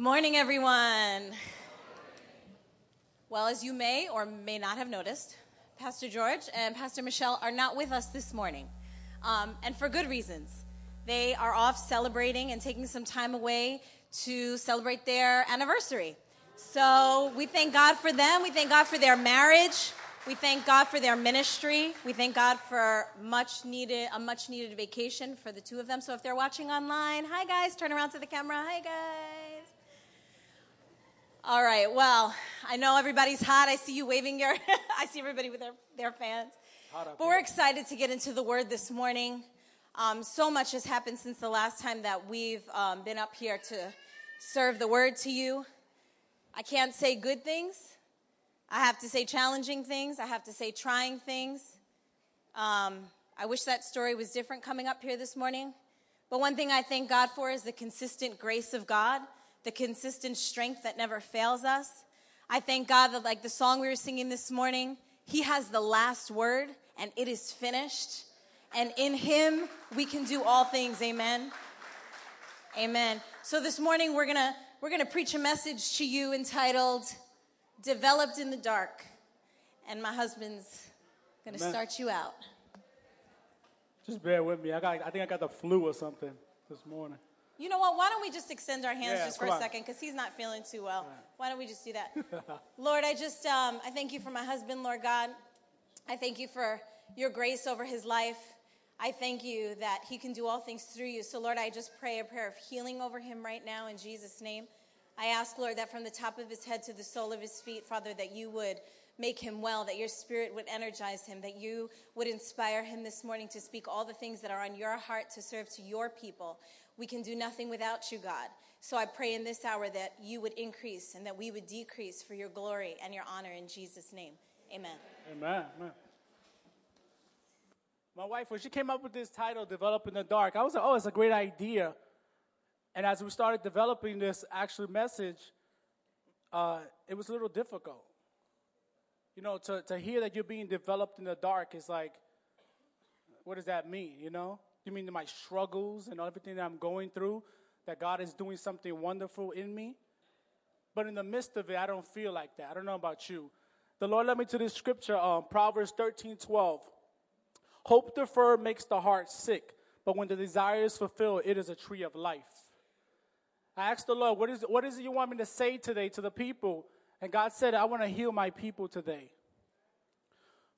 Good morning, everyone. Well, as you may or may not have noticed, Pastor George and Pastor Michelle are not with us this morning, um, and for good reasons. They are off celebrating and taking some time away to celebrate their anniversary. So we thank God for them. We thank God for their marriage. We thank God for their ministry. We thank God for much needed a much needed vacation for the two of them. So if they're watching online, hi guys, turn around to the camera. Hi guys. All right. Well, I know everybody's hot. I see you waving your I see everybody with their, their fans. But we're excited to get into the word this morning. Um, so much has happened since the last time that we've um, been up here to serve the word to you. I can't say good things. I have to say challenging things. I have to say trying things. Um, I wish that story was different coming up here this morning. But one thing I thank God for is the consistent grace of God, the consistent strength that never fails us. I thank God that, like the song we were singing this morning, He has the last word and it is finished. And in Him, we can do all things. Amen. Amen. So this morning, we're going to we're going to preach a message to you entitled Developed in the Dark. And my husband's going to start you out. Just bear with me. I, got, I think I got the flu or something this morning. You know what? Why don't we just extend our hands Yeah, just for a on. second because he's not feeling too well. Why don't we just do that? Lord, I just um, I thank you for my husband, Lord God. I thank you for your grace over his life. I thank you that he can do all things through you. So, Lord, I just pray a prayer of healing over him right now in Jesus' name. I ask, Lord, that from the top of his head to the sole of his feet, Father, that you would make him well, that your spirit would energize him, that you would inspire him this morning to speak all the things that are on your heart to serve to your people. We can do nothing without you, God. So I pray in this hour that you would increase and that we would decrease for your glory and your honor in Jesus' name. Amen. Amen. Amen. My wife, when she came up with this title, Develop in the Dark, I was like, oh, it's a great idea. And as we started developing this actual message, uh, it was a little difficult. You know, to, to hear that you're being developed in the dark is like, what does that mean, you know? You mean my struggles and everything that I'm going through, that God is doing something wonderful in me? But in the midst of it, I don't feel like that. I don't know about you. The Lord led me to this scripture, um, Proverbs 13 12. Hope deferred makes the heart sick, but when the desire is fulfilled, it is a tree of life. I asked the Lord, what is, what is it you want me to say today to the people? And God said, I want to heal my people today.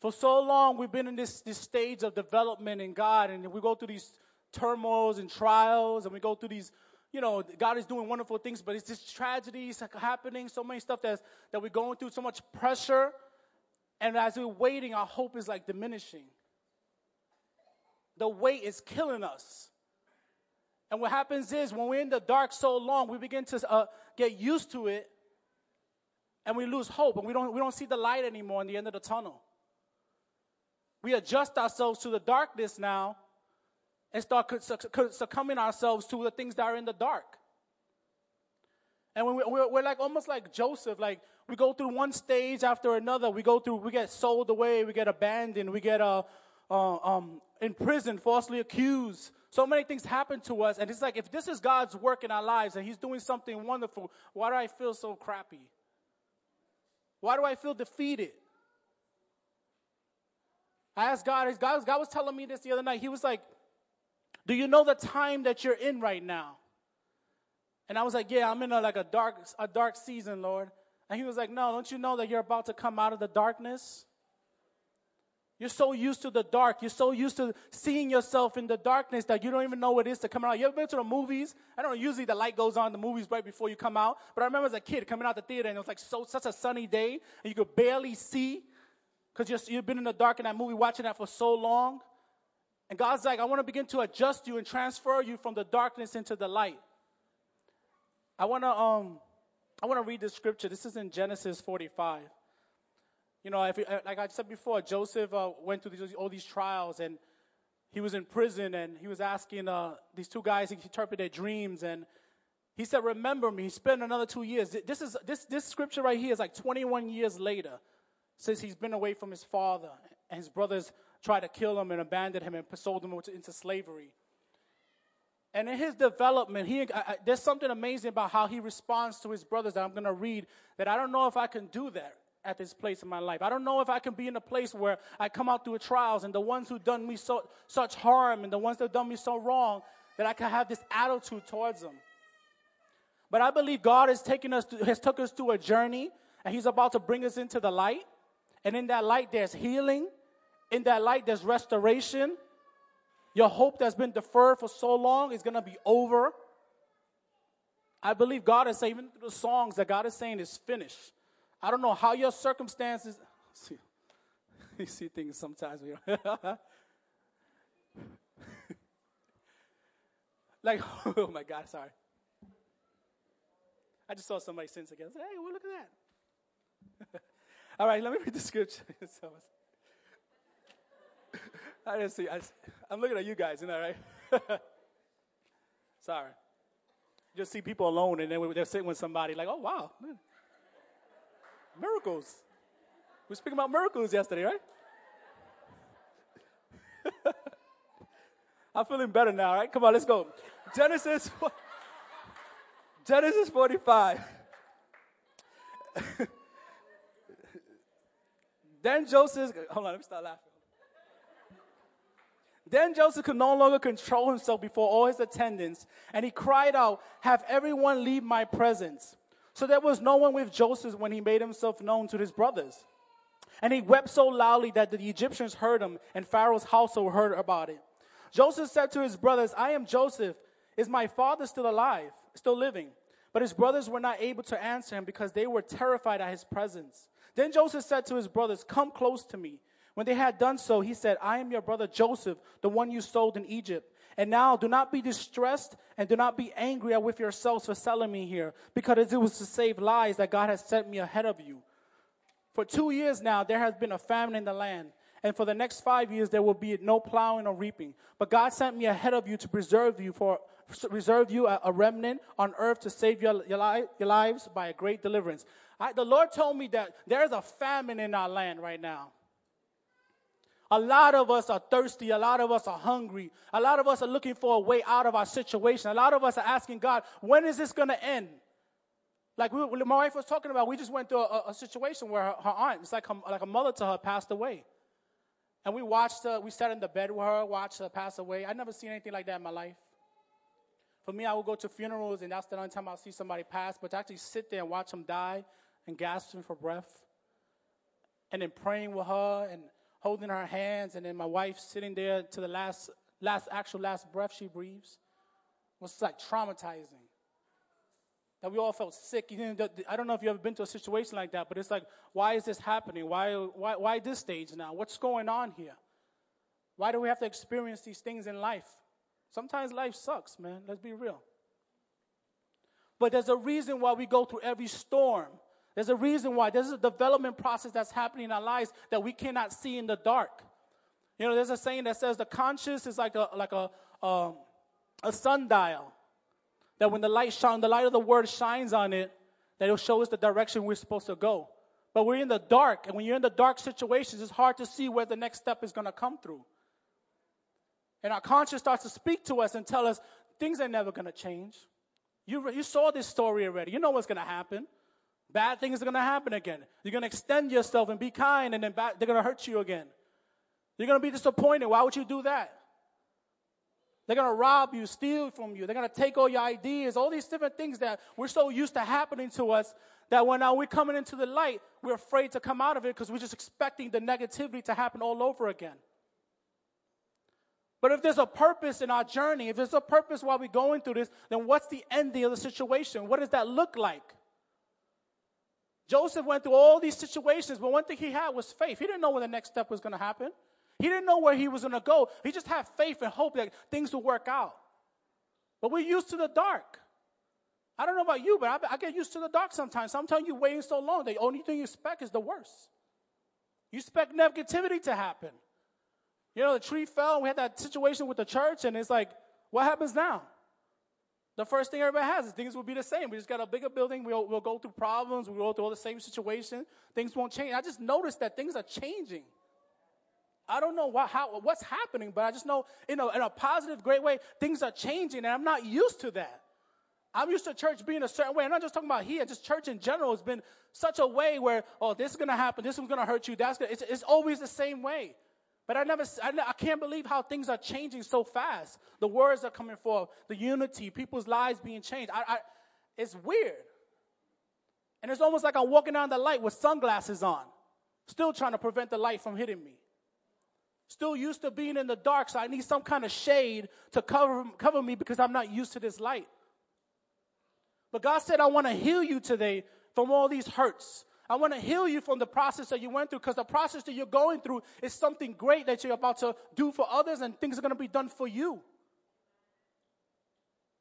For so long, we've been in this, this stage of development in God, and we go through these turmoils and trials, and we go through these, you know, God is doing wonderful things, but it's just tragedies happening, so many stuff that's, that we're going through, so much pressure. And as we're waiting, our hope is like diminishing. The weight is killing us. And what happens is when we're in the dark so long, we begin to uh, get used to it, and we lose hope, and we don't, we don't see the light anymore in the end of the tunnel. We adjust ourselves to the darkness now and start suc- suc- succumbing ourselves to the things that are in the dark. And when we, we're, like almost like Joseph, like we go through one stage after another. We go through, we get sold away, we get abandoned, we get uh, uh, um, in prison, falsely accused. So many things happen to us, and it's like if this is God's work in our lives and He's doing something wonderful, why do I feel so crappy? Why do I feel defeated? I asked God, God, God was telling me this the other night. He was like, Do you know the time that you're in right now? And I was like, Yeah, I'm in a, like a dark, a dark season, Lord. And he was like, No, don't you know that you're about to come out of the darkness? You're so used to the dark. You're so used to seeing yourself in the darkness that you don't even know what it is to come out. You ever been to the movies? I don't know, usually the light goes on in the movies right before you come out. But I remember as a kid coming out the theater and it was like so such a sunny day and you could barely see because you've been in the dark in that movie watching that for so long. And God's like, I want to begin to adjust you and transfer you from the darkness into the light. I want to um, I want to read this scripture. This is in Genesis 45. You know, if, uh, like I said before, Joseph uh, went through these, all these trials, and he was in prison, and he was asking uh, these two guys to interpret their dreams, and he said, "Remember me." He spent another two years. This is this this scripture right here is like 21 years later, since he's been away from his father, and his brothers tried to kill him and abandoned him and sold him into slavery. And in his development, he, I, there's something amazing about how he responds to his brothers that I'm going to read that I don't know if I can do that at this place in my life. I don't know if I can be in a place where I come out through trials and the ones who done me so, such harm and the ones that have done me so wrong that I can have this attitude towards them. But I believe God has taken us to, has took us through a journey and he's about to bring us into the light. And in that light there's healing. In that light there's restoration. Your hope that's been deferred for so long is going to be over. I believe God is saying, even through the songs that God is saying is finished. I don't know how your circumstances. See, you see things sometimes. like, oh my God, sorry. I just saw somebody since again. Hey, well, look at that. All right, let me read the scripture. I didn't see. I, am looking at you guys, isn't that right? Sorry. Just see people alone, and then they're sitting with somebody like, oh, wow. Man. Miracles. We were speaking about miracles yesterday, right? I'm feeling better now, right? Come on, let's go. Genesis, Genesis 45. Then Joseph, hold on, let me start laughing. Then Joseph could no longer control himself before all his attendants, and he cried out, Have everyone leave my presence. So there was no one with Joseph when he made himself known to his brothers. And he wept so loudly that the Egyptians heard him, and Pharaoh's household heard about it. Joseph said to his brothers, I am Joseph. Is my father still alive, still living? But his brothers were not able to answer him because they were terrified at his presence. Then Joseph said to his brothers, Come close to me. When they had done so, he said, I am your brother Joseph, the one you sold in Egypt. And now do not be distressed and do not be angry with yourselves for selling me here, because it was to save lives that God has sent me ahead of you. For two years now, there has been a famine in the land. And for the next five years, there will be no plowing or reaping. But God sent me ahead of you to preserve you for reserve you a, remnant on earth to save your, your, li- your lives by a great deliverance. I, the Lord told me that there is a famine in our land right now. A lot of us are thirsty. A lot of us are hungry. A lot of us are looking for a way out of our situation. A lot of us are asking God, when is this going to end? Like we, my wife was talking about, we just went through a, a situation where her, her, aunt, it's like, her, like a mother to her, passed away. And we watched her, we sat in the bed with her, watched her pass away. i never seen anything like that in my life. For me, I would go to funerals, and that's the only time I'll see somebody pass. But to actually sit there and watch them die and gasping for breath, and then praying with her and holding her hands, and then my wife sitting there to the last, last actual last breath she breathes was like traumatizing. That we all felt sick. I don't know if you've ever been to a situation like that, but it's like, why is this happening? Why, why, why this stage now? What's going on here? Why do we have to experience these things in life? Sometimes life sucks, man. Let's be real. But there's a reason why we go through every storm. There's a reason why. There's a development process that's happening in our lives that we cannot see in the dark. You know, there's a saying that says the conscious is like a like a um, a sundial. That when the light shine, the light of the word shines on it, that it'll show us the direction we're supposed to go. But we're in the dark, and when you're in the dark situations, it's hard to see where the next step is going to come through. And our conscience starts to speak to us and tell us things are never going to change. You, you saw this story already. You know what's going to happen. Bad things are going to happen again. You're going to extend yourself and be kind, and then bad, they're going to hurt you again. You're going to be disappointed. Why would you do that? They're going to rob you, steal from you. They're going to take all your ideas, all these different things that we're so used to happening to us that when now we're coming into the light, we're afraid to come out of it because we're just expecting the negativity to happen all over again. But if there's a purpose in our journey, if there's a purpose while we're going through this, then what's the ending of the situation? What does that look like? Joseph went through all these situations, but one thing he had was faith. He didn't know when the next step was going to happen. He didn't know where he was going to go. He just had faith and hope that things would work out. But we're used to the dark. I don't know about you, but I, I get used to the dark sometimes. Sometimes you're waiting so long, the only thing you expect is the worst. You expect negativity to happen. You know, the tree fell, and we had that situation with the church, and it's like, what happens now? The first thing everybody has is things will be the same. We just got a bigger building. We'll, we'll go through problems. We'll go through all the same situation. Things won't change. I just noticed that things are changing. I don't know what, how, what's happening, but I just know, in a positive, great way, things are changing, and I'm not used to that. I'm used to church being a certain way. I'm not just talking about here, just church in general has been such a way where, oh, this is going to happen, this is going to hurt you, that's gonna, it's, it's always the same way. But I never, I, I, can't believe how things are changing so fast. The words are coming forth, the unity, people's lives being changed. I, I, it's weird. And it's almost like I'm walking down the light with sunglasses on, still trying to prevent the light from hitting me. Still used to being in the dark, so I need some kind of shade to cover, cover me because I'm not used to this light. But God said, I want to heal you today from all these hurts. I want to heal you from the process that you went through because the process that you're going through is something great that you're about to do for others and things are going to be done for you.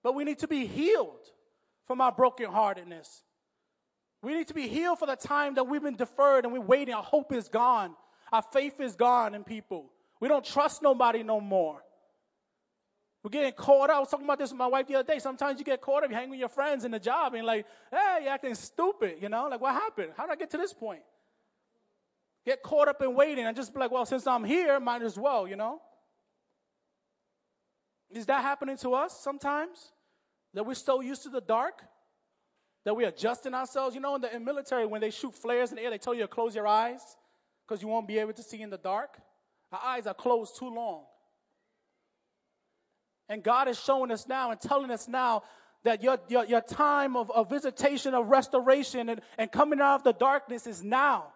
But we need to be healed from our brokenheartedness. We need to be healed for the time that we've been deferred and we're waiting. Our hope is gone. Our faith is gone in people. We don't trust nobody no more. We're getting caught up. I was talking about this with my wife the other day. Sometimes you get caught up, you hang with your friends in the job, and like, hey, you're acting stupid, you know? Like, what happened? How did I get to this point? Get caught up in waiting and just be like, well, since I'm here, might as well, you know? Is that happening to us sometimes? That we're so used to the dark that we're adjusting ourselves. You know, in the in military, when they shoot flares in the air, they tell you to close your eyes because you won't be able to see in the dark. Our eyes are closed too long. And God is showing us now and telling us now that your, your, your time of, of visitation, of restoration, and, and coming out of the darkness is now.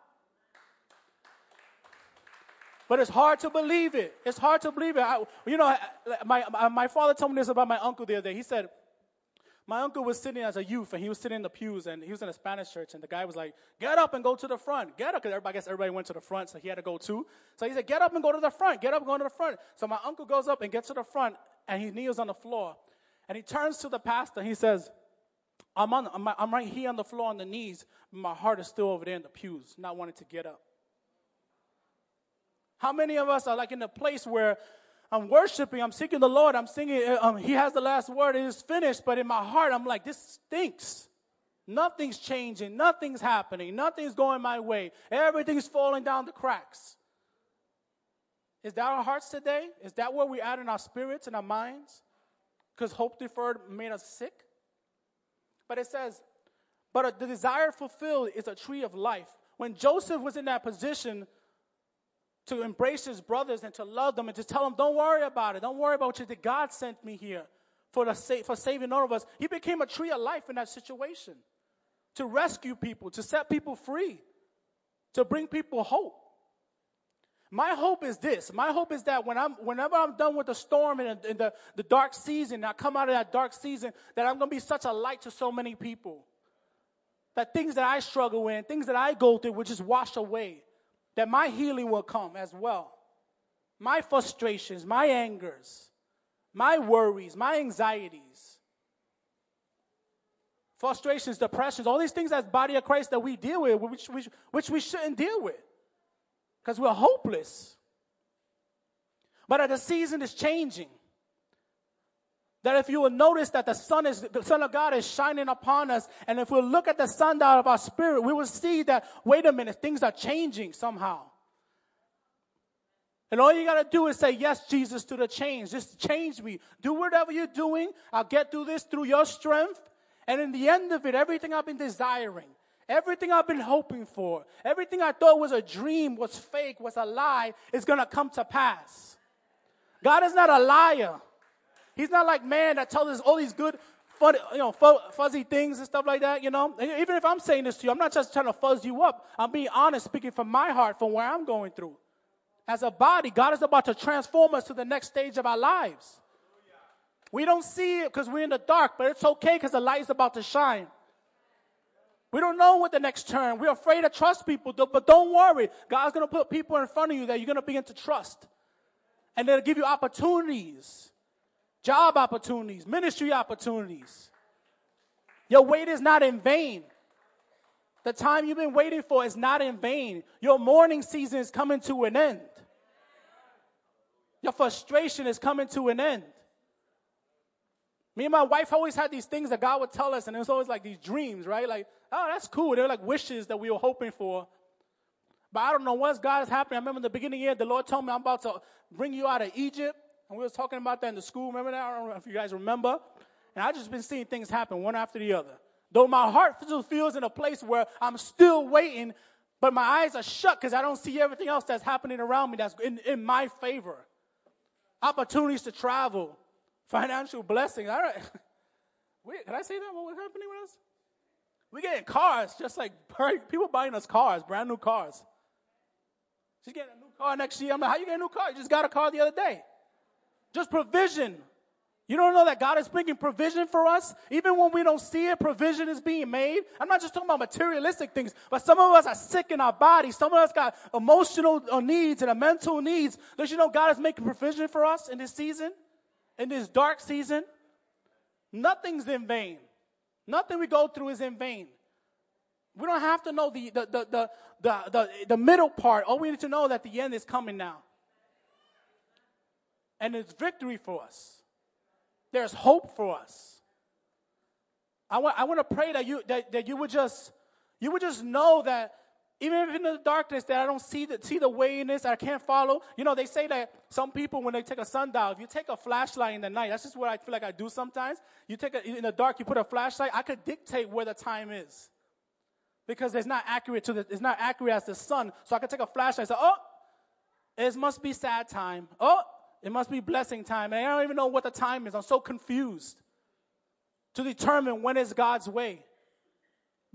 But it's hard to believe it. It's hard to believe it. I, you know, my, my father told me this about my uncle the other day. He said, my uncle was sitting as a youth and he was sitting in the pews and he was in a Spanish church and the guy was like, get up and go to the front. Get up. Cause everybody, I guess everybody went to the front. So he had to go too. So he said, get up and go to the front. Get up and go to the front. So my uncle goes up and gets to the front and he kneels on the floor and he turns to the pastor. He says, I'm on, I'm, I'm right here on the floor on the knees. my heart is still over there in the pews, not wanting to get up. How many of us are like in a place where I'm worshiping, I'm seeking the Lord, I'm singing, uh, um, He has the last word, it is finished, but in my heart, I'm like, this stinks. Nothing's changing, nothing's happening, nothing's going my way, everything's falling down the cracks. Is that our hearts today? Is that where we're in our spirits and our minds? Because hope deferred made us sick? But it says, but the desire fulfilled is a tree of life. When Joseph was in that position, to embrace his brothers and to love them and to tell them, don't worry about it. Don't worry about what you. God sent me here for, the sa- for saving all of us. He became a tree of life in that situation to rescue people, to set people free, to bring people hope. My hope is this. My hope is that when I'm, whenever I'm done with the storm and, and the, the dark season, I come out of that dark season, that I'm going to be such a light to so many people. That things that I struggle with, things that I go through will just wash away that my healing will come as well. My frustrations, my angers, my worries, my anxieties, frustrations, depressions, all these things as body of Christ that we deal with, which, which, which we shouldn't deal with because we're hopeless. But the season is changing that if you will notice that the sun is the son of god is shining upon us and if we look at the sundial of our spirit we will see that wait a minute things are changing somehow. And all you got to do is say yes jesus to the change. Just change me. Do whatever you're doing. I'll get through this through your strength. And in the end of it everything i've been desiring everything i've been hoping for everything i thought was a dream was fake was a lie is going to come to pass god is not a liar He's not like man that tells us all these good, fun, you know, fuzzy things and stuff like that. You know, even if I'm saying this to you, I'm not just trying to fuzz you up. I'm being honest, speaking from my heart, from where I'm going through. As a body, God is about to transform us to the next stage of our lives. We don't see it because we're in the dark, but it's okay because the light is about to shine. We don't know what the next turn. We're afraid to trust people, but don't worry. God's going to put people in front of you that you're going to begin to trust. And they'll give you opportunities job opportunities, ministry opportunities. Your wait is not in vain. The time you've been waiting for is not in vain. Your mourning season is coming to an end. Your frustration is coming to an end. Me and my wife always had these things that God would tell us, and it was always like these dreams, right? Like, oh, that's cool. They're like wishes that we were hoping for. But I don't know what's God is happening. I remember in the beginning of the year, the Lord told me I'm about to bring you out of Egypt. And we was talking about that in the school. Remember that? I don't know if you guys remember. And I just been seeing things happen one after the other. Though my heart still feels in a place where I'm still waiting, but my eyes are shut because I don't see everything else that's happening around me that's in, in my favor. Opportunities to travel, financial blessings. All right. Wait, can I say that? What was happening with us? We getting cars, just like people buying us cars, brand new cars. She's getting a new car next year. I'm like, how you get a new car? You just got a car the other day. Just provision. You don't know that God is bringing provision for us? Even when we don't see it, provision is being made. I'm not just talking about materialistic things, but some of us are sick in our bodies. Some of us got emotional uh, needs and mental needs. Don't you know God is making provision for us in this season? In this dark season? Nothing's in vain. Nothing we go through is in vain. We don't have to know the, the, the, the, the, the, middle part. All we need to know that the end is coming now. And it's victory for us. There's hope for us. I want, I want to pray that you, that, that you would just, you would just know that even in the darkness that I don't see the, see the way in this, I can't follow. You know, they say that some people, when they take a sundial, if you take a flashlight in the night, that's just what I feel like I do sometimes. You take a, in the dark, you put a flashlight, I could dictate where the time is. Because it's not accurate to the, it's not accurate as the sun. So I can take a flashlight and say, oh, it must be sad time. Oh, it must be blessing time. And I don't even know what the time is. I'm so confused to determine when is God's way.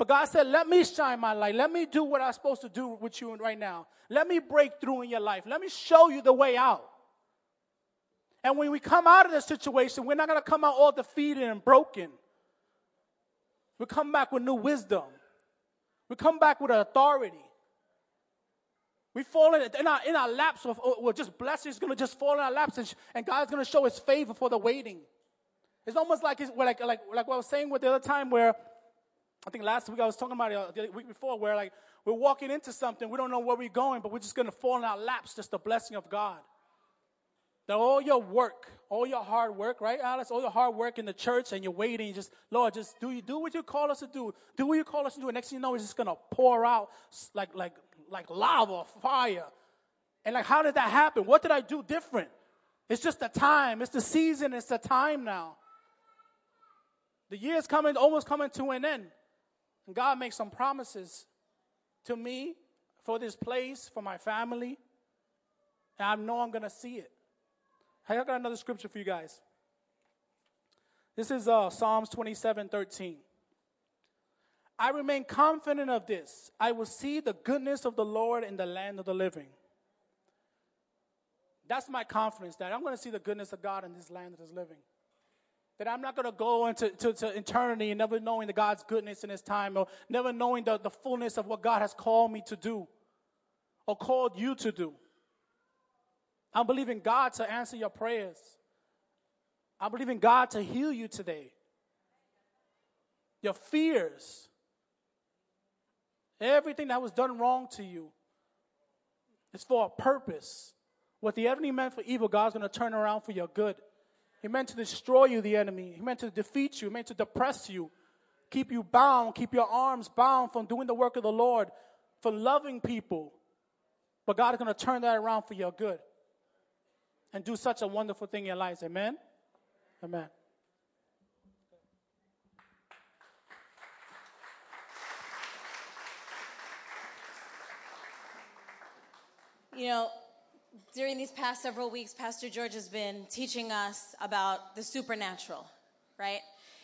But God said, Let me shine my light. Let me do what I'm supposed to do with you right now. Let me break through in your life. Let me show you the way out. And when we come out of this situation, we're not going to come out all defeated and broken. We come back with new wisdom. We come back with authority. We fall in, in, our, in our laps with, oh, with just blessings going to just fall in our laps, and, and God's going to show His favor for the waiting. It's almost like, it's, like, like, like what I was saying with the other time where I think last week I was talking about it uh, the week before where like we're walking into something, we don't know where we're going, but we're just gonna fall in our laps, just the blessing of God. That all your work, all your hard work, right, Alice? All your hard work in the church and you're waiting, just, Lord, just do you do what you call us to do. Do what you call us to do. And next thing you know, it's just gonna pour out like like like lava, fire. And like, how did that happen? What did I do different? It's just the time, it's the season, it's the time now. The year is coming, almost coming to an end. God makes some promises to me for this place, for my family. And I know I'm going to see it. I got another scripture for you guys. This is uh, Psalms 27 13. I remain confident of this. I will see the goodness of the Lord in the land of the living. That's my confidence that I'm going to see the goodness of God in this land that is living. That I'm not going to go into to, to eternity and never knowing the God's goodness in His time or never knowing the, the fullness of what God has called me to do or called you to do. I'm believing God to answer your prayers. I believe in God to heal you today. Your fears, everything that was done wrong to you, is for a purpose. What the enemy meant for evil, God's going to turn around for your good. He meant to destroy you, the enemy. He meant to defeat you. He meant to depress you, keep you bound, keep your arms bound from doing the work of the Lord, from loving people. But God is going to turn that around for your good and do such a wonderful thing in your lives. Amen? Amen. You know, during these past several weeks, Pastor George has been teaching us about the supernatural, right?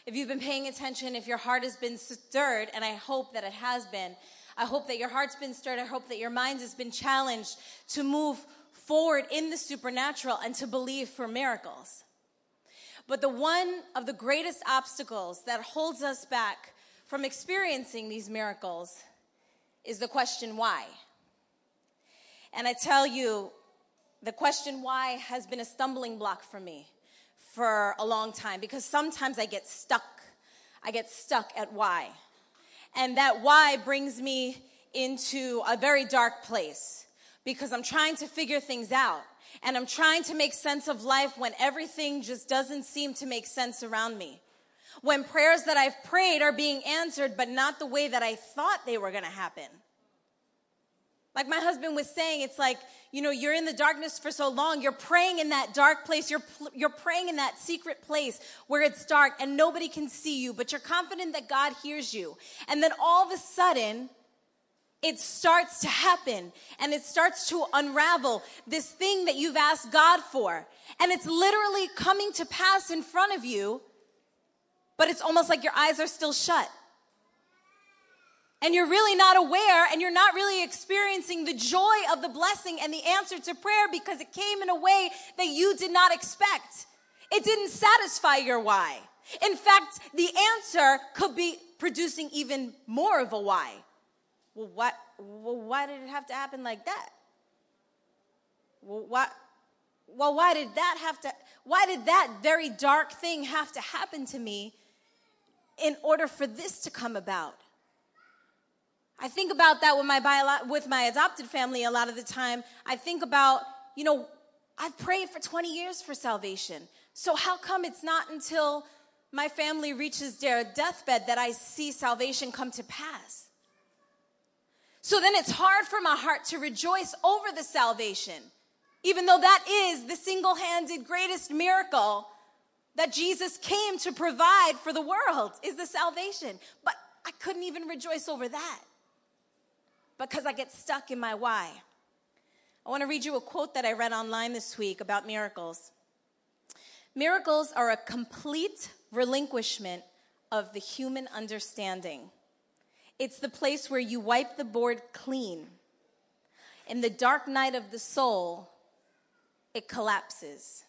If you've been paying attention, if your heart has been stirred, and I hope that it has been, I hope that your heart's been stirred. I hope that your mind has been challenged to move forward in the supernatural and to believe for miracles. But the one of the greatest obstacles that holds us back from experiencing these miracles is the question why. And I tell you, the question why has been a stumbling block for me for a long time because sometimes I get stuck. I get stuck at why. And that why brings me into a very dark place because I'm trying to figure things out and I'm trying to make sense of life when everything just doesn't seem to make sense around me. When prayers that I've prayed are being answered, but not the way that I thought they were going to happen. Like my husband was saying, it's like, you know, you're in the darkness for so long. You're praying in that dark place. You're, you're praying in that secret place where it's dark and nobody can see you, but you're confident that God hears you. And then all of a sudden, it starts to happen and it starts to unravel this thing that you've asked God for. And it's literally coming to pass in front of you, but it's almost like your eyes are still shut and you're really not aware and you're not really experiencing the joy of the blessing and the answer to prayer because it came in a way that you did not expect. It didn't satisfy your why. In fact, the answer could be producing even more of a why. Well, what, well, why did it have to happen like that? Well, why, well, why did that have to, why did that very dark thing have to happen to me in order for this to come about? I think about that with my bio- with my adopted family a lot of the time. I think about, you know, I've prayed for 20 years for salvation. So how come it's not until my family reaches their deathbed that I see salvation come to pass? So then it's hard for my heart to rejoice over the salvation, even though that is the single handed greatest miracle that Jesus came to provide for the world is the salvation. But I couldn't even rejoice over that because I get stuck in my why. I want to read you a quote that I read online this week about miracles. Miracles are a complete relinquishment of the human understanding. It's the place where you wipe the board clean. In the dark night of the soul, it collapses.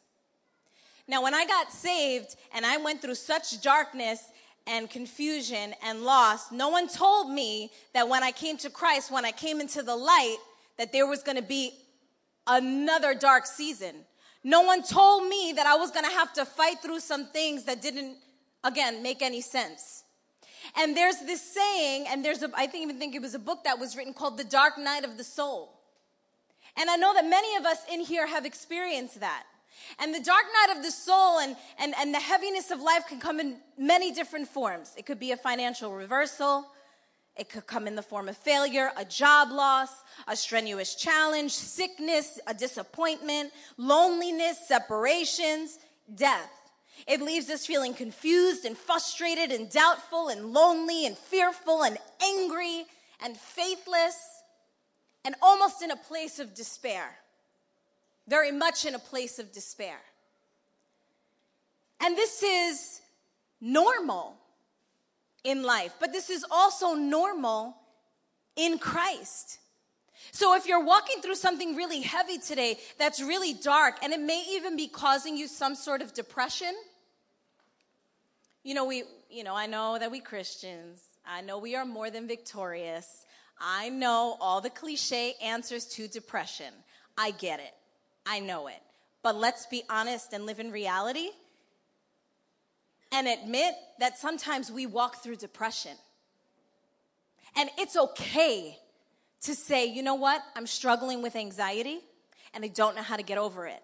Now, when I got saved and I went through such darkness and confusion and loss. No one told me that when I came to Christ, when I came into the light, that there was going to be another dark season. No one told me that I was going to have to fight through some things that didn't, again, make any sense. And there's this saying, and there's a, I think even think it was a book that was written called The Dark Night of the Soul. And I know that many of us in here have experienced that. And the dark night of the soul and, and, and the heaviness of life can come in many different forms. It could be a financial reversal. It could come in the form of failure, a job loss, a strenuous challenge, sickness, a disappointment, loneliness, separations, death. It leaves us feeling confused and frustrated and doubtful and lonely and fearful and angry and faithless and almost in a place of despair very much in a place of despair. And this is normal in life, but this is also normal in Christ. So if you're walking through something really heavy today that's really dark and it may even be causing you some sort of depression, you know, we, you know, I know that we Christians, I know we are more than victorious. I know all the cliche answers to depression. I get it. I know it. But let's be honest and live in reality and admit that sometimes we walk through depression. And it's okay to say, you know what? I'm struggling with anxiety and I don't know how to get over it.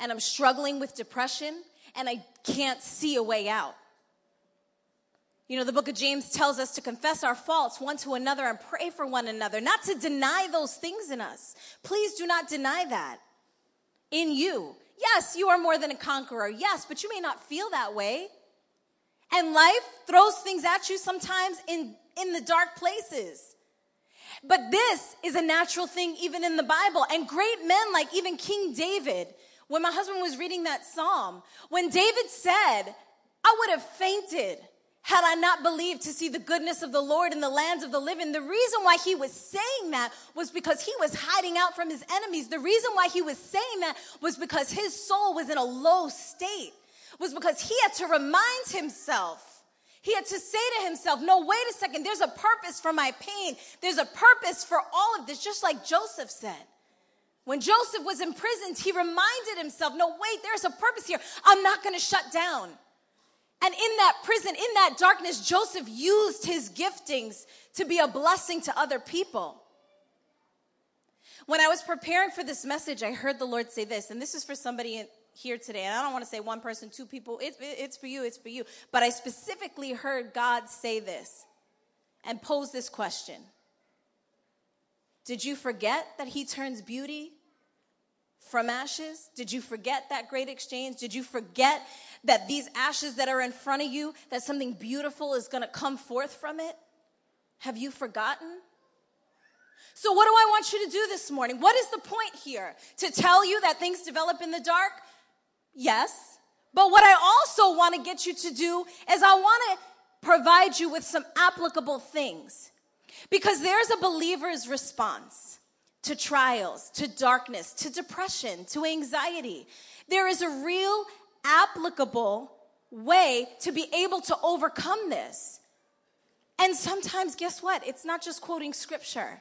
And I'm struggling with depression and I can't see a way out. You know, the book of James tells us to confess our faults one to another and pray for one another, not to deny those things in us. Please do not deny that in you. Yes, you are more than a conqueror. Yes, but you may not feel that way. And life throws things at you sometimes in, in the dark places. But this is a natural thing even in the Bible. And great men like even King David, when my husband was reading that psalm, when David said, I would have fainted had I not believed to see the goodness of the Lord in the lands of the living. The reason why he was saying that was because he was hiding out from his enemies. The reason why he was saying that was because his soul was in a low state, was because he had to remind himself. He had to say to himself, no, wait a second, there's a purpose for my pain. There's a purpose for all of this, just like Joseph said. When Joseph was imprisoned, he reminded himself, no, wait, there's a purpose here. I'm not going to shut down. And in that prison, in that darkness, Joseph used his giftings to be a blessing to other people. When I was preparing for this message, I heard the Lord say this, and this is for somebody here today. And I don't want to say one person, two people. It's, it's for you, it's for you. But I specifically heard God say this and pose this question Did you forget that he turns beauty from ashes? Did you forget that great exchange? Did you forget that these ashes that are in front of you, that something beautiful is going to come forth from it? Have you forgotten? So, what do I want you to do this morning? What is the point here? To tell you that things develop in the dark? Yes. But what I also want to get you to do is I want to provide you with some applicable things. Because there's a believer's response to trials, to darkness, to depression, to anxiety. There is a real applicable way to be able to overcome this. And sometimes, guess what? It's not just quoting scripture.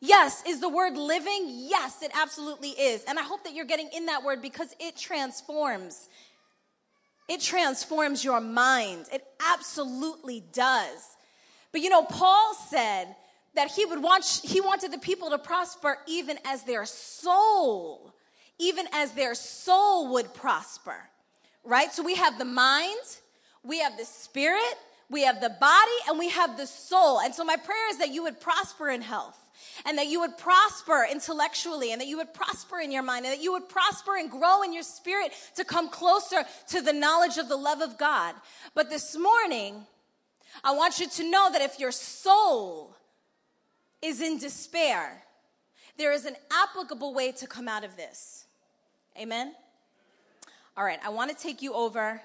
Yes, is the word living? Yes, it absolutely is. And I hope that you're getting in that word because it transforms. It transforms your mind. It absolutely does. But you know, Paul said that he would want, he wanted the people to prosper even as their soul, even as their soul would prosper. Right? So we have the mind, we have the spirit, we have the body, and we have the soul. And so my prayer is that you would prosper in health and that you would prosper intellectually and that you would prosper in your mind and that you would prosper and grow in your spirit to come closer to the knowledge of the love of God. But this morning, I want you to know that if your soul is in despair, there is an applicable way to come out of this. Amen? All right, I want to take you over.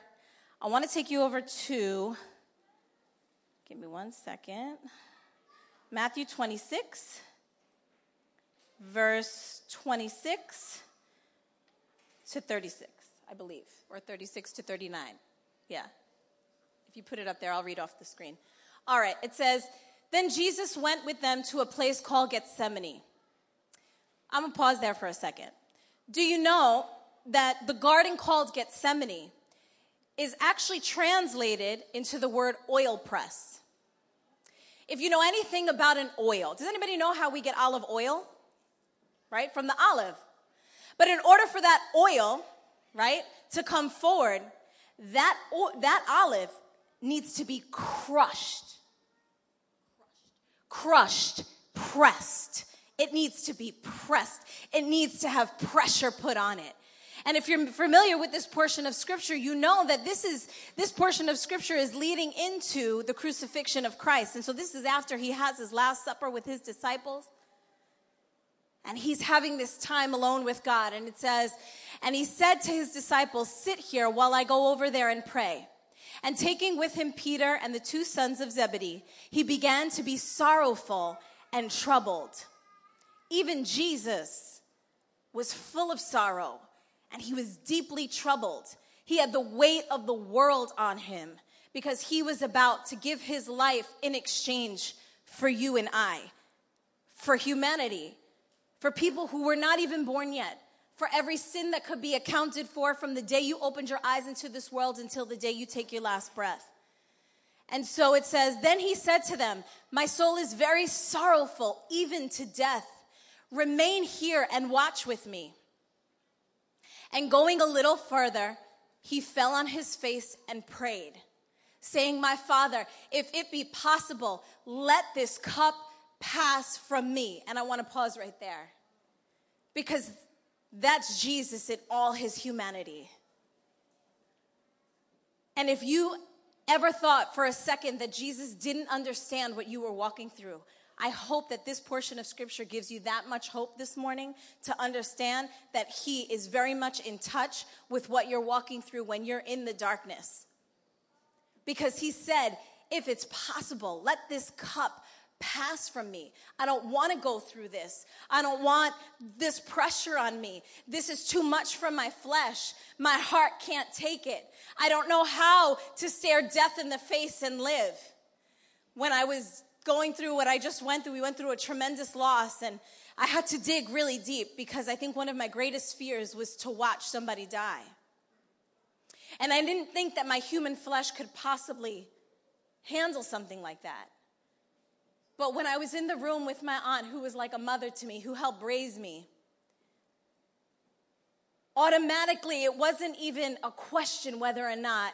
I want to take you over to, give me one second. Matthew 26, verse 26 to 36, I believe, or 36 to 39. Yeah. If you put it up there, I'll read off the screen. All right, it says, Then Jesus went with them to a place called Gethsemane. I'm gonna pause there for a second. Do you know that the garden called Gethsemane is actually translated into the word oil press? If you know anything about an oil, does anybody know how we get olive oil? Right? From the olive. But in order for that oil, right, to come forward, that, that olive needs to be crushed. Crushed, pressed. It needs to be pressed. It needs to have pressure put on it. And if you're familiar with this portion of scripture, you know that this is this portion of scripture is leading into the crucifixion of Christ. And so this is after he has his last supper with his disciples. And he's having this time alone with God. And it says, and he said to his disciples, Sit here while I go over there and pray. And taking with him Peter and the two sons of Zebedee, he began to be sorrowful and troubled. Even Jesus was full of sorrow and he was deeply troubled. He had the weight of the world on him because he was about to give his life in exchange for you and I, for humanity, for people who were not even born yet, for every sin that could be accounted for from the day you opened your eyes into this world until the day you take your last breath. And so it says, Then he said to them, My soul is very sorrowful, even to death. Remain here and watch with me. And going a little further, he fell on his face and prayed, saying, My father, if it be possible, let this cup pass from me. And I want to pause right there because that's Jesus in all his humanity. And if you ever thought for a second that Jesus didn't understand what you were walking through, I hope that this portion of scripture gives you that much hope this morning to understand that He is very much in touch with what you're walking through when you're in the darkness. Because He said, if it's possible, let this cup pass from me. I don't want to go through this. I don't want this pressure on me. This is too much from my flesh. My heart can't take it. I don't know how to stare death in the face and live. When I was going through what I just went through, we went through a tremendous loss and I had to dig really deep because I think one of my greatest fears was to watch somebody die. And I didn't think that my human flesh could possibly handle something like that. But when I was in the room with my aunt, who was like a mother to me, who helped raise me, automatically it wasn't even a question whether or not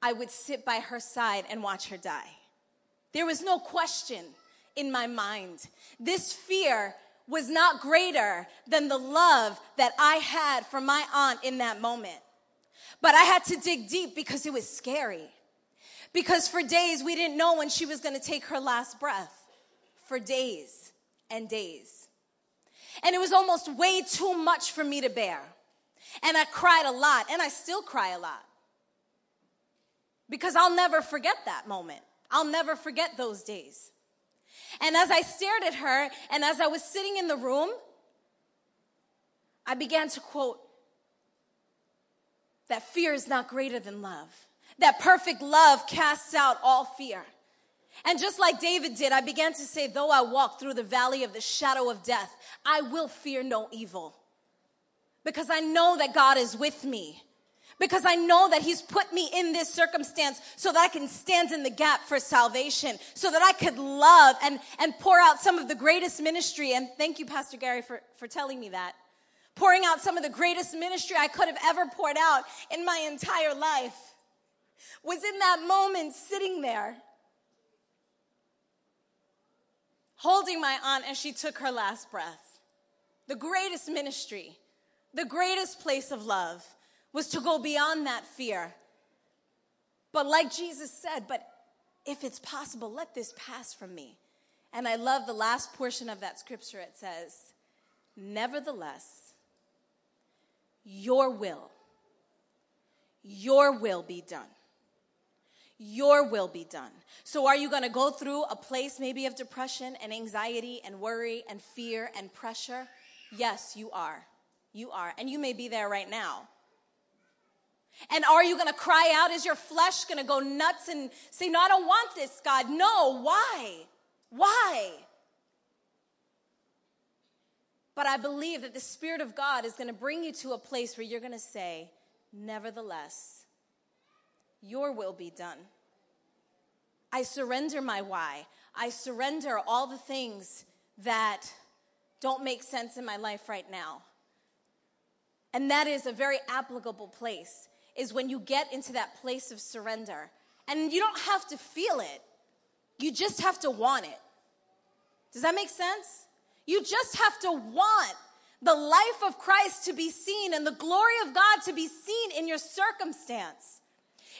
I would sit by her side and watch her die. There was no question in my mind. This fear was not greater than the love that I had for my aunt in that moment. But I had to dig deep because it was scary. Because for days we didn't know when she was going to take her last breath. For days and days. And it was almost way too much for me to bear. And I cried a lot, and I still cry a lot. Because I'll never forget that moment. I'll never forget those days. And as I stared at her, and as I was sitting in the room, I began to quote, that fear is not greater than love. That perfect love casts out all fear. And just like David did, I began to say, though I walk through the valley of the shadow of death, I will fear no evil. Because I know that God is with me because I know that He's put me in this circumstance so that I can stand in the gap for salvation, so that I could love and, and pour out some of the greatest ministry. And thank you, Pastor Gary, for, for telling me that. Pouring out some of the greatest ministry I could have ever poured out in my entire life was in that moment sitting there, holding my aunt as she took her last breath. The greatest ministry, the greatest place of love was to go beyond that fear. But like Jesus said, but if it's possible, let this pass from me. And I love the last portion of that scripture. It says, Nevertheless, your will, your will be done. Your will be done. So, are you going to go through a place maybe of depression and anxiety and worry and fear and pressure? Yes, you are. You are. And you may be there right now. And are you going to cry out? Is your flesh going to go nuts and say, No, I don't want this, God? No. Why? Why? But I believe that the Spirit of God is going to bring you to a place where you're going to say, Nevertheless, your will be done. I surrender my why. I surrender all the things that don't make sense in my life right now. And that is a very applicable place is when you get into that place of surrender. And you don't have to feel it, you just have to want it. Does that make sense? You just have to want the life of Christ to be seen and the glory of God to be seen in your circumstance.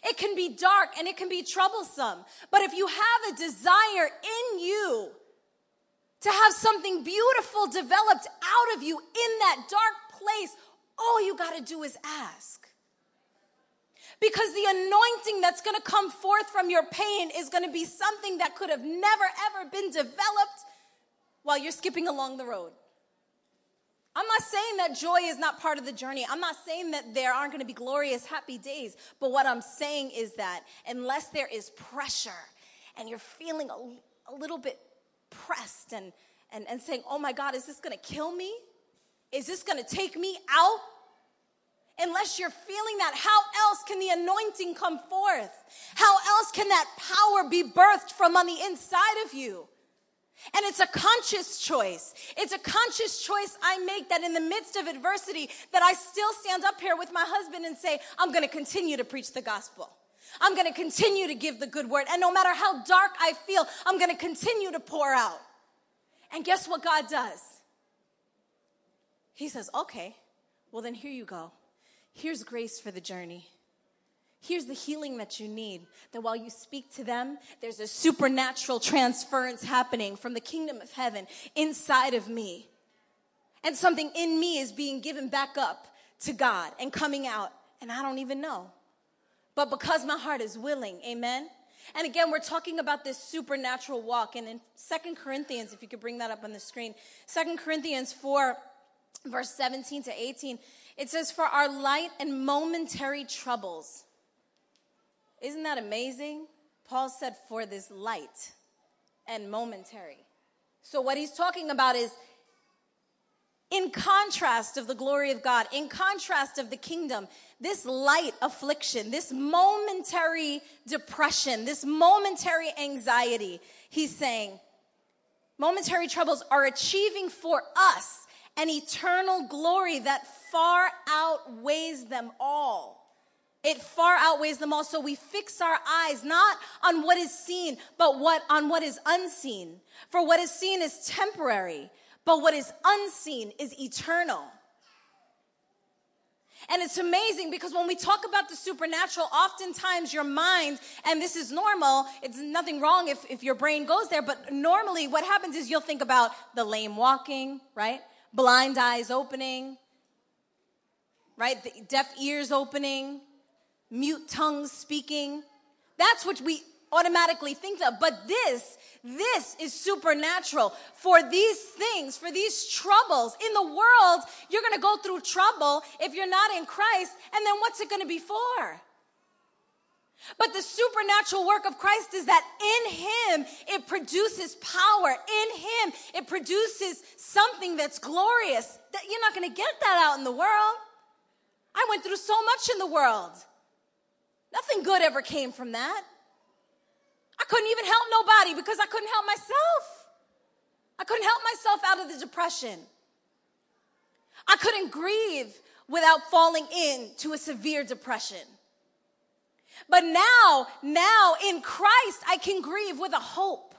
It can be dark and it can be troublesome, but if you have a desire in you to have something beautiful developed out of you in that dark place, all you got to do is ask. Because the anointing that's going to come forth from your pain is going to be something that could have never, ever been developed while you're skipping along the road. I'm not saying that joy is not part of the journey. I'm not saying that there aren't going to be glorious, happy days. But what I'm saying is that unless there is pressure and you're feeling a, a little bit pressed and, and, and saying, oh my God, is this going to kill me? Is this going to take me out? unless you're feeling that, how else can the anointing come forth? How else can that power be birthed from on the inside of you? And it's a conscious choice. It's a conscious choice I make that in the midst of adversity that I still stand up here with my husband and say, I'm going to continue to preach the gospel. I'm going to continue to give the good word. And no matter how dark I feel, I'm going to continue to pour out. And guess what God does? He says, okay, well then here you go. Here's grace for the journey. Here's the healing that you need. That while you speak to them, there's a supernatural transference happening from the kingdom of heaven inside of me. And something in me is being given back up to God and coming out, and I don't even know. But because my heart is willing, amen? And again, we're talking about this supernatural walk. And in Second Corinthians, if you could bring that up on the screen, Second Corinthians 4, verse 17 to 18, it says, For our light and momentary troubles. Isn't that amazing? Paul said, For this light and momentary. So, what he's talking about is in contrast of the glory of God, in contrast of the kingdom, this light affliction, this momentary depression, this momentary anxiety, he's saying, momentary troubles are achieving for us an eternal glory that far outweighs them all. It far outweighs them all. So we fix our eyes not on what is seen, but what on what is unseen. For what is seen is temporary, but what is unseen is eternal. And it's amazing because when we talk about the supernatural, oftentimes your mind, and this is normal, it's nothing wrong if, if your brain goes there, but normally what happens is you'll think about the lame walking, right? Blind eyes opening, right? The deaf ears opening, mute tongues speaking. That's what we automatically think of. But this, this is supernatural. For these things, for these troubles in the world, you're going to go through trouble if you're not in Christ. And then what's it going to be for? But the supernatural work of Christ is that in Him it produces power. In Him it produces something that's glorious. That you're not going to get that out in the world. I went through so much in the world. Nothing good ever came from that. I couldn't even help nobody because I couldn't help myself. I couldn't help myself out of the depression. I couldn't grieve without falling into a severe depression. But now, now in Christ, I can grieve with a hope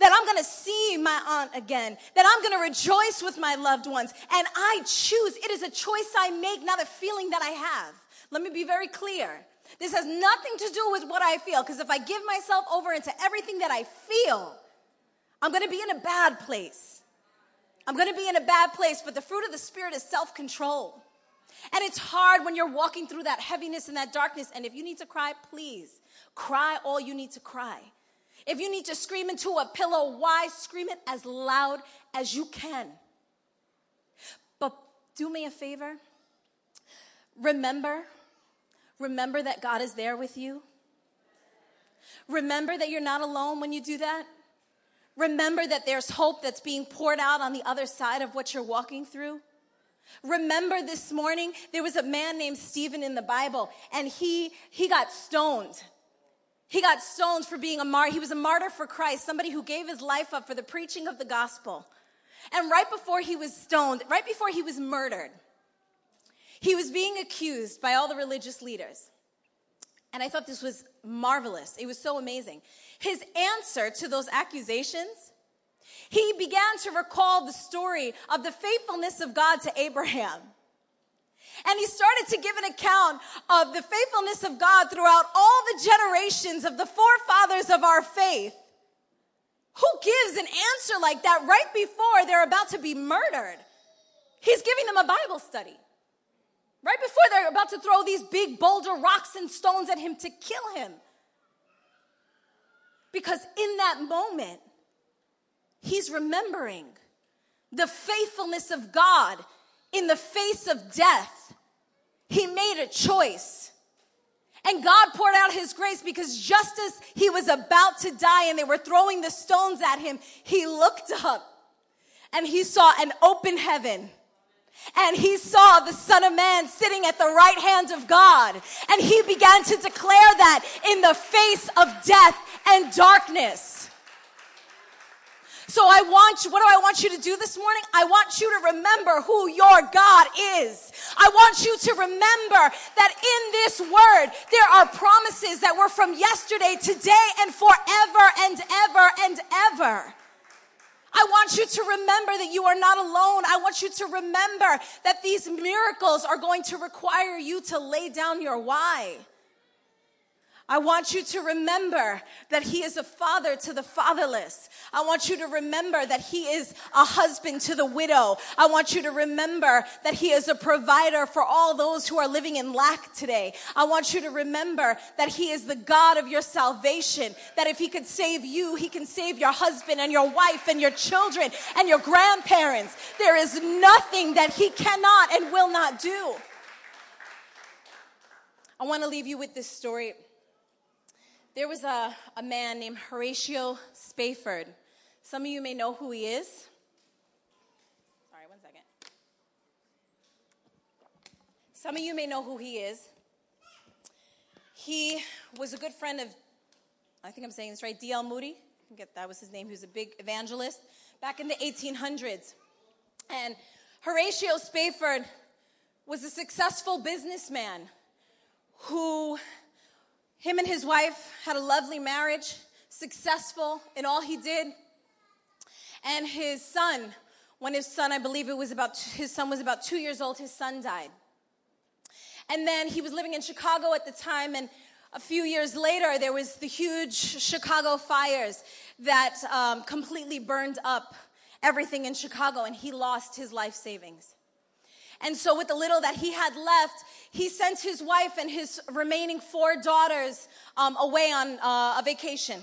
that I'm gonna see my aunt again, that I'm gonna rejoice with my loved ones. And I choose, it is a choice I make, not a feeling that I have. Let me be very clear. This has nothing to do with what I feel, because if I give myself over into everything that I feel, I'm gonna be in a bad place. I'm gonna be in a bad place, but the fruit of the Spirit is self control. And it's hard when you're walking through that heaviness and that darkness. And if you need to cry, please cry all you need to cry. If you need to scream into a pillow, why scream it as loud as you can? But do me a favor. Remember Remember that God is there with you. Remember that you're not alone when you do that. Remember that there's hope that's being poured out on the other side of what you're walking through. Remember this morning, there was a man named Stephen in the Bible, and he, he got stoned. He got stoned for being a martyr. He was a martyr for Christ, somebody who gave his life up for the preaching of the gospel. And right before he was stoned, right before he was murdered, he was being accused by all the religious leaders. And I thought this was marvelous. It was so amazing. His answer to those accusations, he began to recall the story of the faithfulness of God to Abraham. And he started to give an account of the faithfulness of God throughout all the generations of the forefathers of our faith. Who gives an answer like that right before they're about to be murdered? He's giving them a Bible study. Right before they're about to throw these big boulder rocks and stones at him to kill him. Because in that moment, he's remembering the faithfulness of God in the face of death. He made a choice. And God poured out his grace because just as he was about to die and they were throwing the stones at him, he looked up and he saw an open heaven and he saw the Son of Man sitting at the right hand of God. And he began to declare that in the face of death and darkness. So I want you, what do I want you to do this morning? I want you to remember who your God is. I want you to remember that in this word, there are promises that were from yesterday, today, and forever and ever and ever. I want you to remember that you are not alone. I want you to remember that these miracles are going to require you to lay down your why. I want you to remember that he is a father to the fatherless. I want you to remember that he is a husband to the widow. I want you to remember that he is a provider for all those who are living in lack today. I want you to remember that he is the God of your salvation. That if he could save you, he can save your husband and your wife and your children and your grandparents. There is nothing that he cannot and will not do. I want to leave you with this story. There was a, a man named Horatio Spafford. Some of you may know who he is. Sorry, one second. Some of you may know who he is. He was a good friend of, I think I'm saying this right, D.L. Moody. That was his name. He was a big evangelist back in the 1800s. And Horatio Spafford was a successful businessman who him and his wife had a lovely marriage, successful in all he did. And his son when his son, I believe it was about, his son was about two years old, his son died. And then he was living in Chicago at the time, and a few years later, there was the huge Chicago fires that um, completely burned up everything in Chicago, and he lost his life savings. And so, with the little that he had left, he sent his wife and his remaining four daughters um, away on uh, a vacation.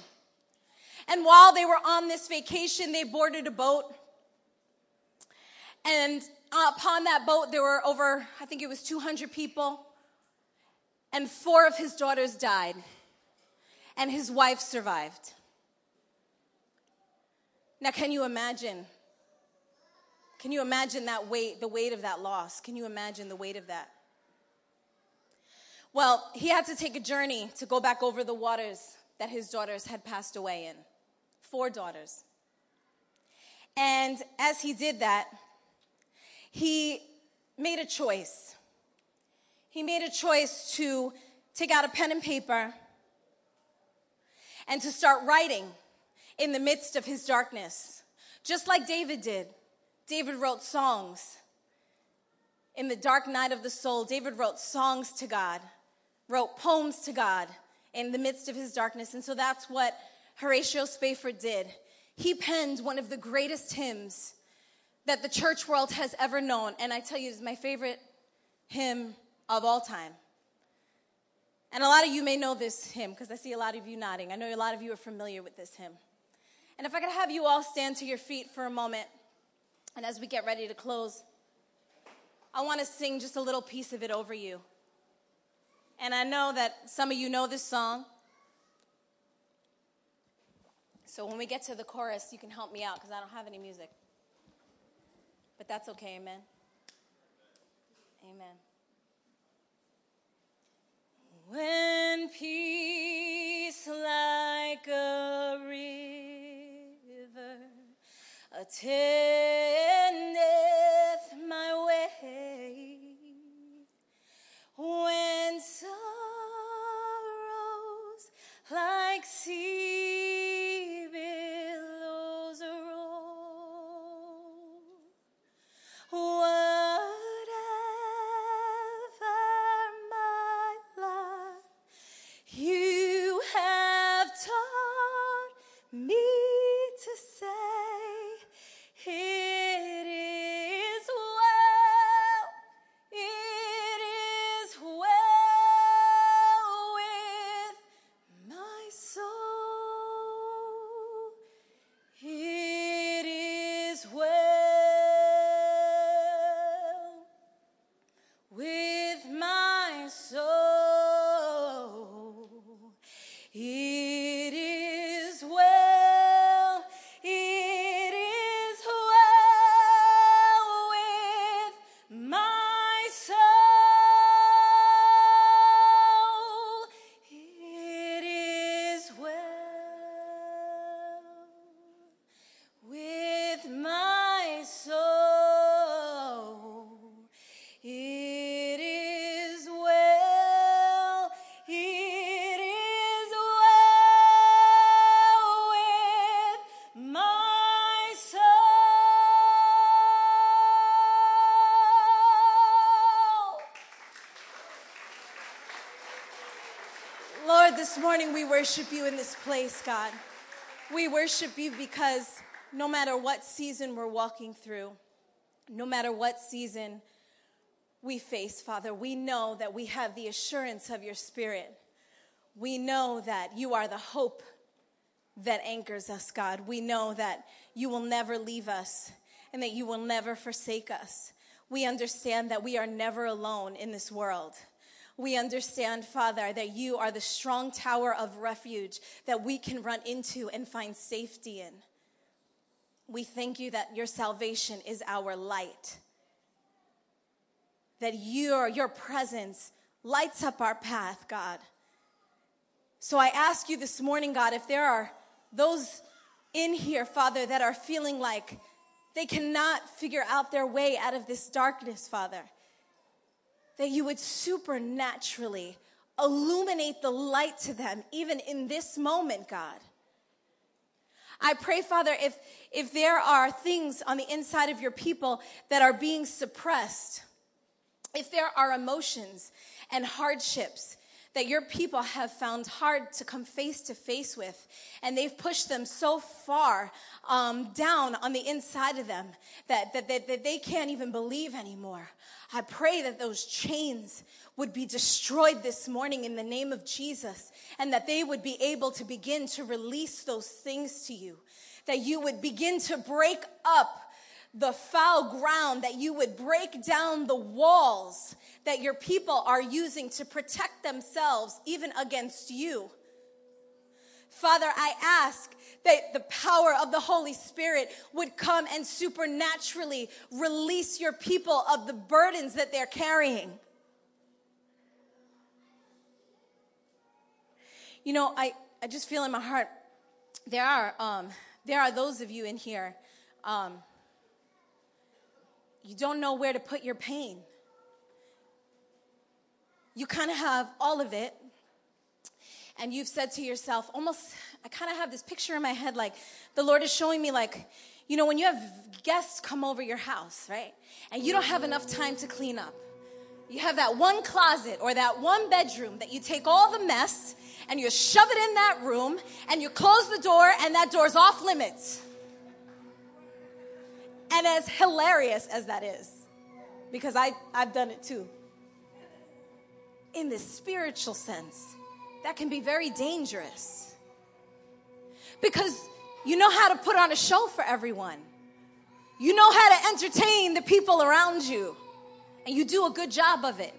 And while they were on this vacation, they boarded a boat. And upon that boat, there were over, I think it was 200 people. And four of his daughters died. And his wife survived. Now, can you imagine? Can you imagine that weight, the weight of that loss? Can you imagine the weight of that? Well, he had to take a journey to go back over the waters that his daughters had passed away in. Four daughters. And as he did that, he made a choice. He made a choice to take out a pen and paper and to start writing in the midst of his darkness, just like David did. David wrote songs. In the dark night of the soul, David wrote songs to God, wrote poems to God in the midst of his darkness. And so that's what Horatio Spafford did. He penned one of the greatest hymns that the church world has ever known. And I tell you, it's my favorite hymn of all time. And a lot of you may know this hymn because I see a lot of you nodding. I know a lot of you are familiar with this hymn. And if I could have you all stand to your feet for a moment, and as we get ready to close, I want to sing just a little piece of it over you. And I know that some of you know this song. So when we get to the chorus, you can help me out because I don't have any music. But that's okay, amen. Amen. When peace attendeth my way, when sorrows like sea worship you in this place, God. We worship you because no matter what season we're walking through, no matter what season we face, Father, we know that we have the assurance of your Spirit. We know that you are the hope that anchors us, God. We know that you will never leave us and that you will never forsake us. We understand that we are never alone in this world. We understand, Father, that you are the strong tower of refuge that we can run into and find safety in. We thank you that your salvation is our light, that your, your presence lights up our path, God. So I ask you this morning, God, if there are those in here, Father, that are feeling like they cannot figure out their way out of this darkness, Father, that you would supernaturally illuminate the light to them, even in this moment, God. I pray, Father, if, if there are things on the inside of your people that are being suppressed, if there are emotions and hardships that your people have found hard to come face to face with, and they've pushed them so far um, down on the inside of them that, that, that, that they can't even believe anymore. I pray that those chains would be destroyed this morning in the name of Jesus and that they would be able to begin to release those things to you. That you would begin to break up the foul ground, that you would break down the walls that your people are using to protect themselves even against you. Father, I ask that the power of the Holy Spirit would come and supernaturally release your people of the burdens that they're carrying. You know, I, I just feel in my heart there are um, there are those of you in here um, you don't know where to put your pain. You kind of have all of it, and you've said to yourself, almost, I kind of have this picture in my head like the Lord is showing me, like, you know, when you have guests come over your house, right? And you don't have enough time to clean up. You have that one closet or that one bedroom that you take all the mess and you shove it in that room and you close the door and that door's off limits. And as hilarious as that is, because I, I've done it too, in the spiritual sense, that can be very dangerous. Because you know how to put on a show for everyone, you know how to entertain the people around you, and you do a good job of it.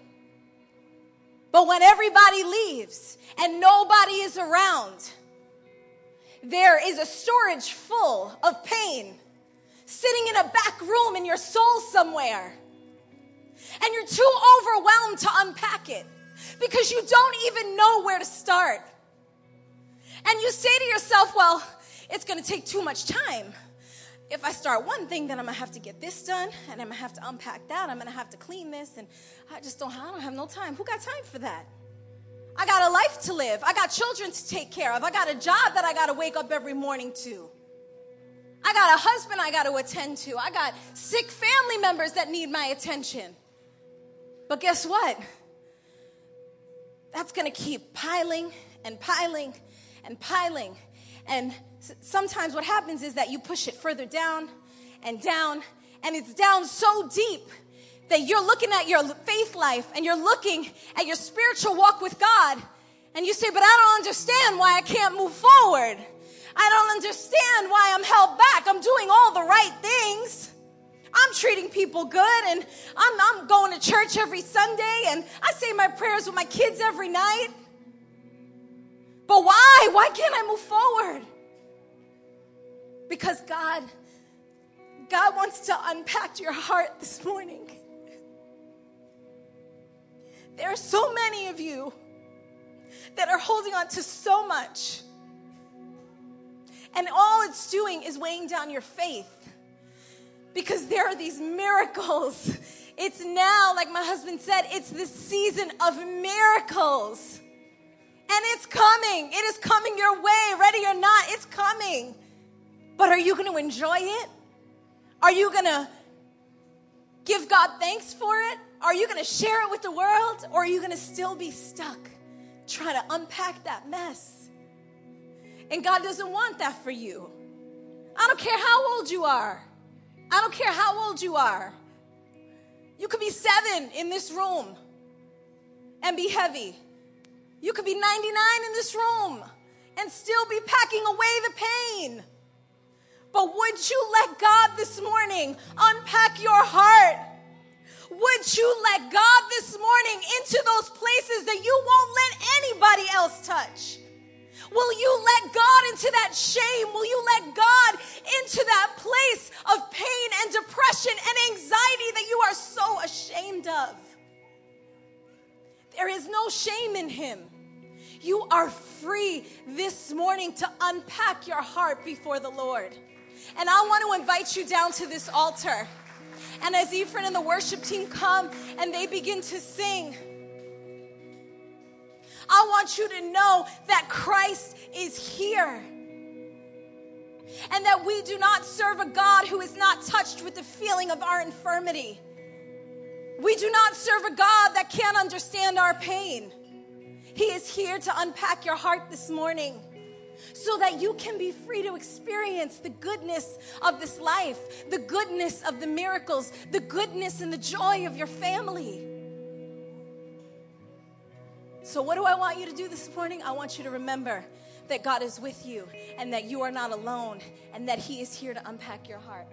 But when everybody leaves and nobody is around, there is a storage full of pain sitting in a back room in your soul somewhere. And you're too overwhelmed to unpack it because you don't even know where to start. And you say to yourself, well, it's going to take too much time. If I start one thing, then I'm gonna have to get this done, and I'm gonna have to unpack that. I'm gonna have to clean this, and I just don't. I don't have no time. Who got time for that? I got a life to live. I got children to take care of. I got a job that I got to wake up every morning to. I got a husband I got to attend to. I got sick family members that need my attention. But guess what? That's going to keep piling and piling and piling. And sometimes what happens is that you push it further down and down, and it's down so deep that you're looking at your faith life and you're looking at your spiritual walk with God, and you say, But I don't understand why I can't move forward. I don't understand why I'm held back. I'm doing all the right things. I'm treating people good and I'm, I'm going to church every Sunday and I say my prayers with my kids every night. But why? Why can't I move forward? Because God, God wants to unpack your heart this morning. There are so many of you that are holding on to so much and all it's doing is weighing down your faith because there are these miracles. It's now, like my husband said, it's the season of miracles. And it's coming. It is coming your way, ready or not, it's coming. But are you going to enjoy it? Are you going to give God thanks for it? Are you going to share it with the world? Or are you going to still be stuck trying to unpack that mess? And God doesn't want that for you. I don't care how old you are. I don't care how old you are. You could be seven in this room and be heavy. You could be 99 in this room and still be packing away the pain. But would you let God this morning unpack your heart? Would you let God this morning into those places that you won't let anybody else touch? Will you let God into that shame? Will you let God into that place of pain and depression and anxiety that you are so ashamed of? There is no shame in Him. You are free this morning to unpack your heart before the Lord. And I want to invite you down to this altar. And as Ephraim and the worship team come and they begin to sing, I want you to know that Christ is here. and that we do not serve a God who is not touched with the feeling of our infirmity. We do not serve a God that can't understand our pain. He is here to unpack your heart this morning so that you can be free to experience the goodness of this life, the goodness of the miracles, the goodness and the joy of your family. So, what do I want you to do this morning? I want you to remember that God is with you and that you are not alone and that He is here to unpack your heart.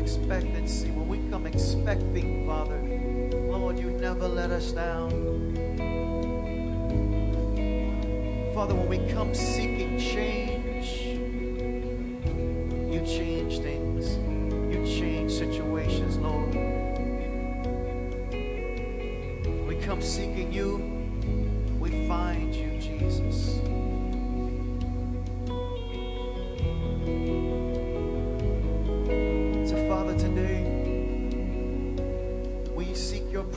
Expectancy, when we come expecting, Father, Lord, you never let us down. Father, when we come seeking change, you change things. You change situations, Lord. We come seeking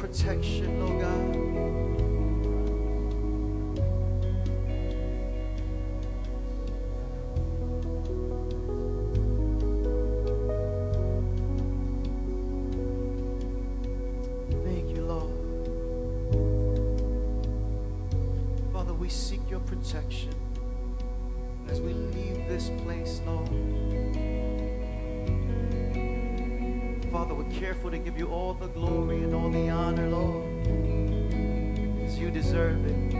protection, Lord God. Thank you, Lord. Father, we seek your protection as we leave this place, Lord. Father, we're careful to give you all the glory and all the honor, Lord, as you deserve it.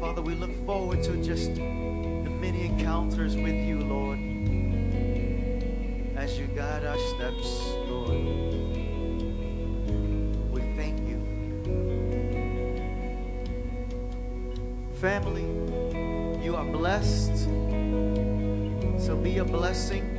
Father, we look forward to just the many encounters with you, Lord, as you guide our steps, Lord. We thank you. Family, you are blessed. So be a blessing.